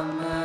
summer.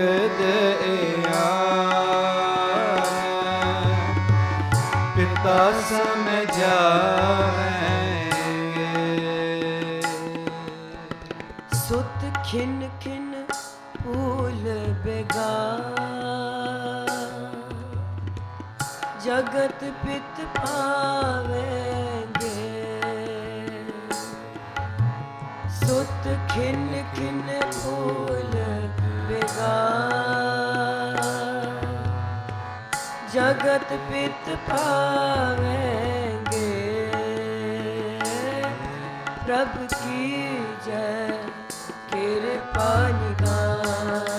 good. ਜਗਤ ਪਿਤ ਪਾਵੇਂਗੇ ਪ੍ਰਭ ਕੀ ਜੈ ਕਿਰਪਾ ਨਿਗਾਹ।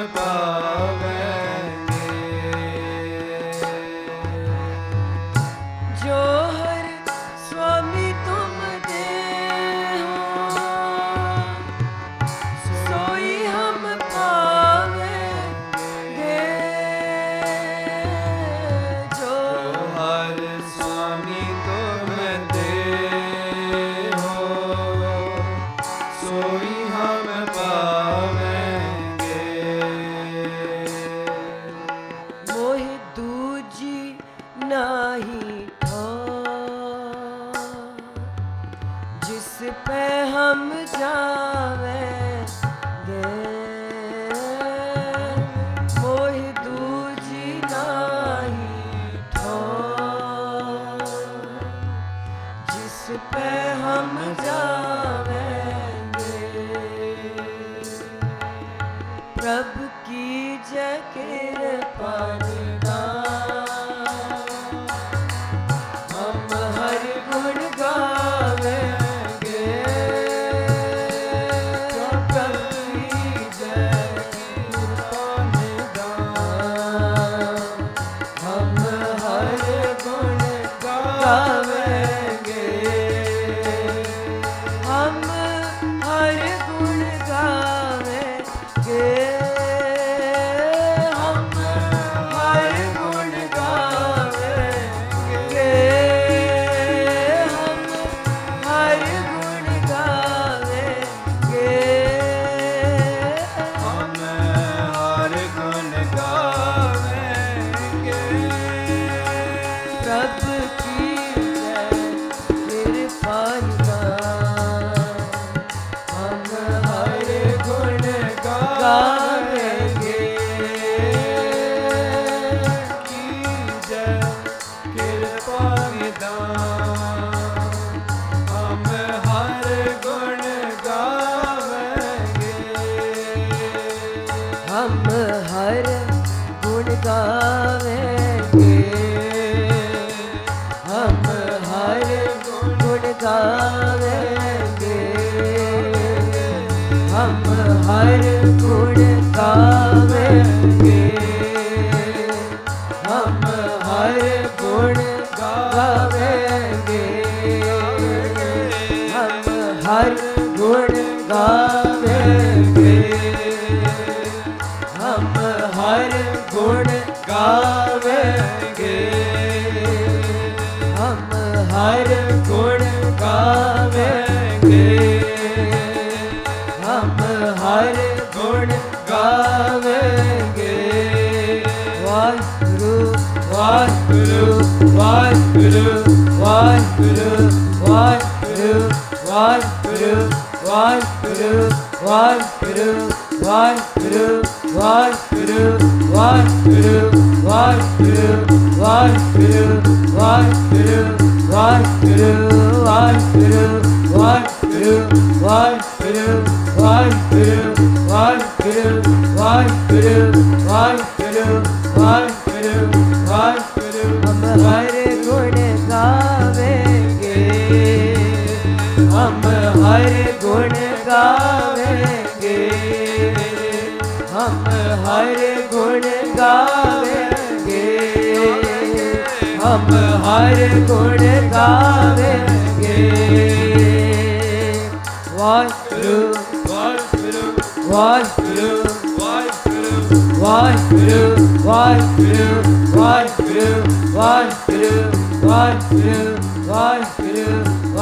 ਹਮ गुण गावेंगे हम हर गुण गावेंगे हम हर गुण गावेंगे Waheguru Waheguru Waheguru Waheguru Waheguru Waheguru Waheguru Waheguru Waheguru Waheguru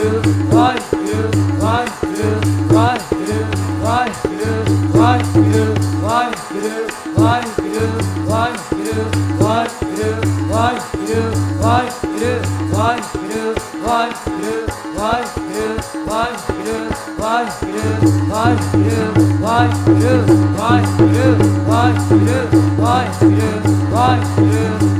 Why you? Why you?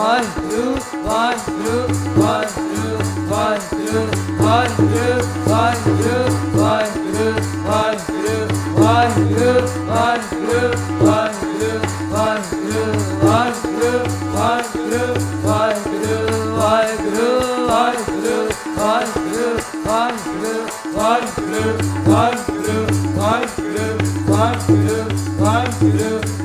Why do, why do, why do, why do, why do? farklı, farklı, farklı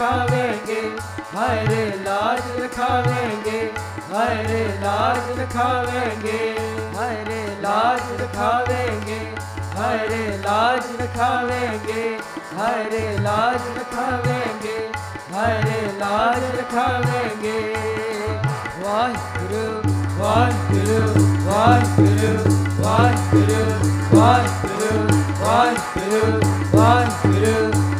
ਰਖਾਵੇਂਗੇ। ਹਾਏ ਰੇ ਲਾਜ ਰਖਾਵੇਂਗੇ। ਹਾਏ ਰੇ ਲਾਜ ਰਖਾਵੇਂਗੇ। ਹਾਏ ਰੇ ਲਾਜ ਰਖਾਵੇਂਗੇ। ਹਾਏ ਰੇ ਲਾਜ ਰਖਾਵੇਂਗੇ। ਹਾਏ ਰੇ ਲਾਜ ਰਖਾਵੇਂਗੇ। ਹਾਏ ਰੇ ਲਾਜ ਰਖਾਵੇਂਗੇ। ਵਾਹਿਗੁਰੂ ਵਾਹਿਗੁਰੂ ਵਾਹਿਗੁਰੂ ਵਾਹਿਗੁਰੂ ਵਾਹਿਗੁਰੂ ਵਾਹਿਗੁਰੂ ਵਾਹਿਗੁਰੂ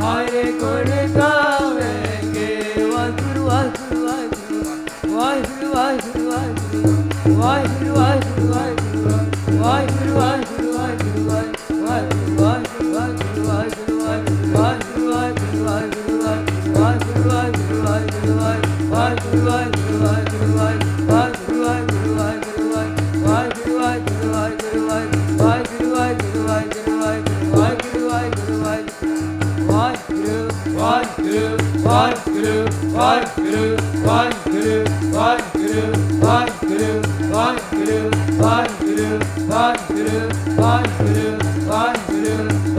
ਹਰ ਗੁਣ ਗਾਵੇ ਕੇ ਵਾਹਿਗੁਰੂ ਵਾਹਿਗੁਰੂ ਵਾਹਿਗੁਰੂ ਵਾਹਿਗੁਰੂ ਵਾਹਿਗੁਰੂ ਵਾਹਿਗੁਰੂ ਵਾਹਿਗੁਰੂ ਵਾਹਿਗੁਰੂ ਵਾਹਿਗੁਰੂ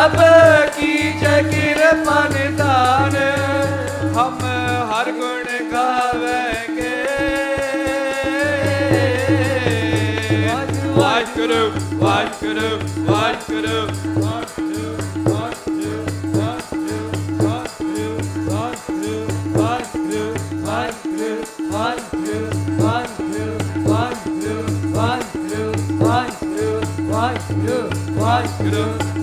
ਪ੍ਰਭ ਕੀ ਜੈ ਕਿਰਪਾ ਨਿਦਾਨ ਹਮ ਹਰ ਗੁਣ ਗਾਵੇਂਗੇ ਵਾਹਿਗੁਰੂ ਵਾਹਿਗੁਰੂ ਵਾਹਿਗੁਰੂ ਵਾਹਿਗੁਰੂ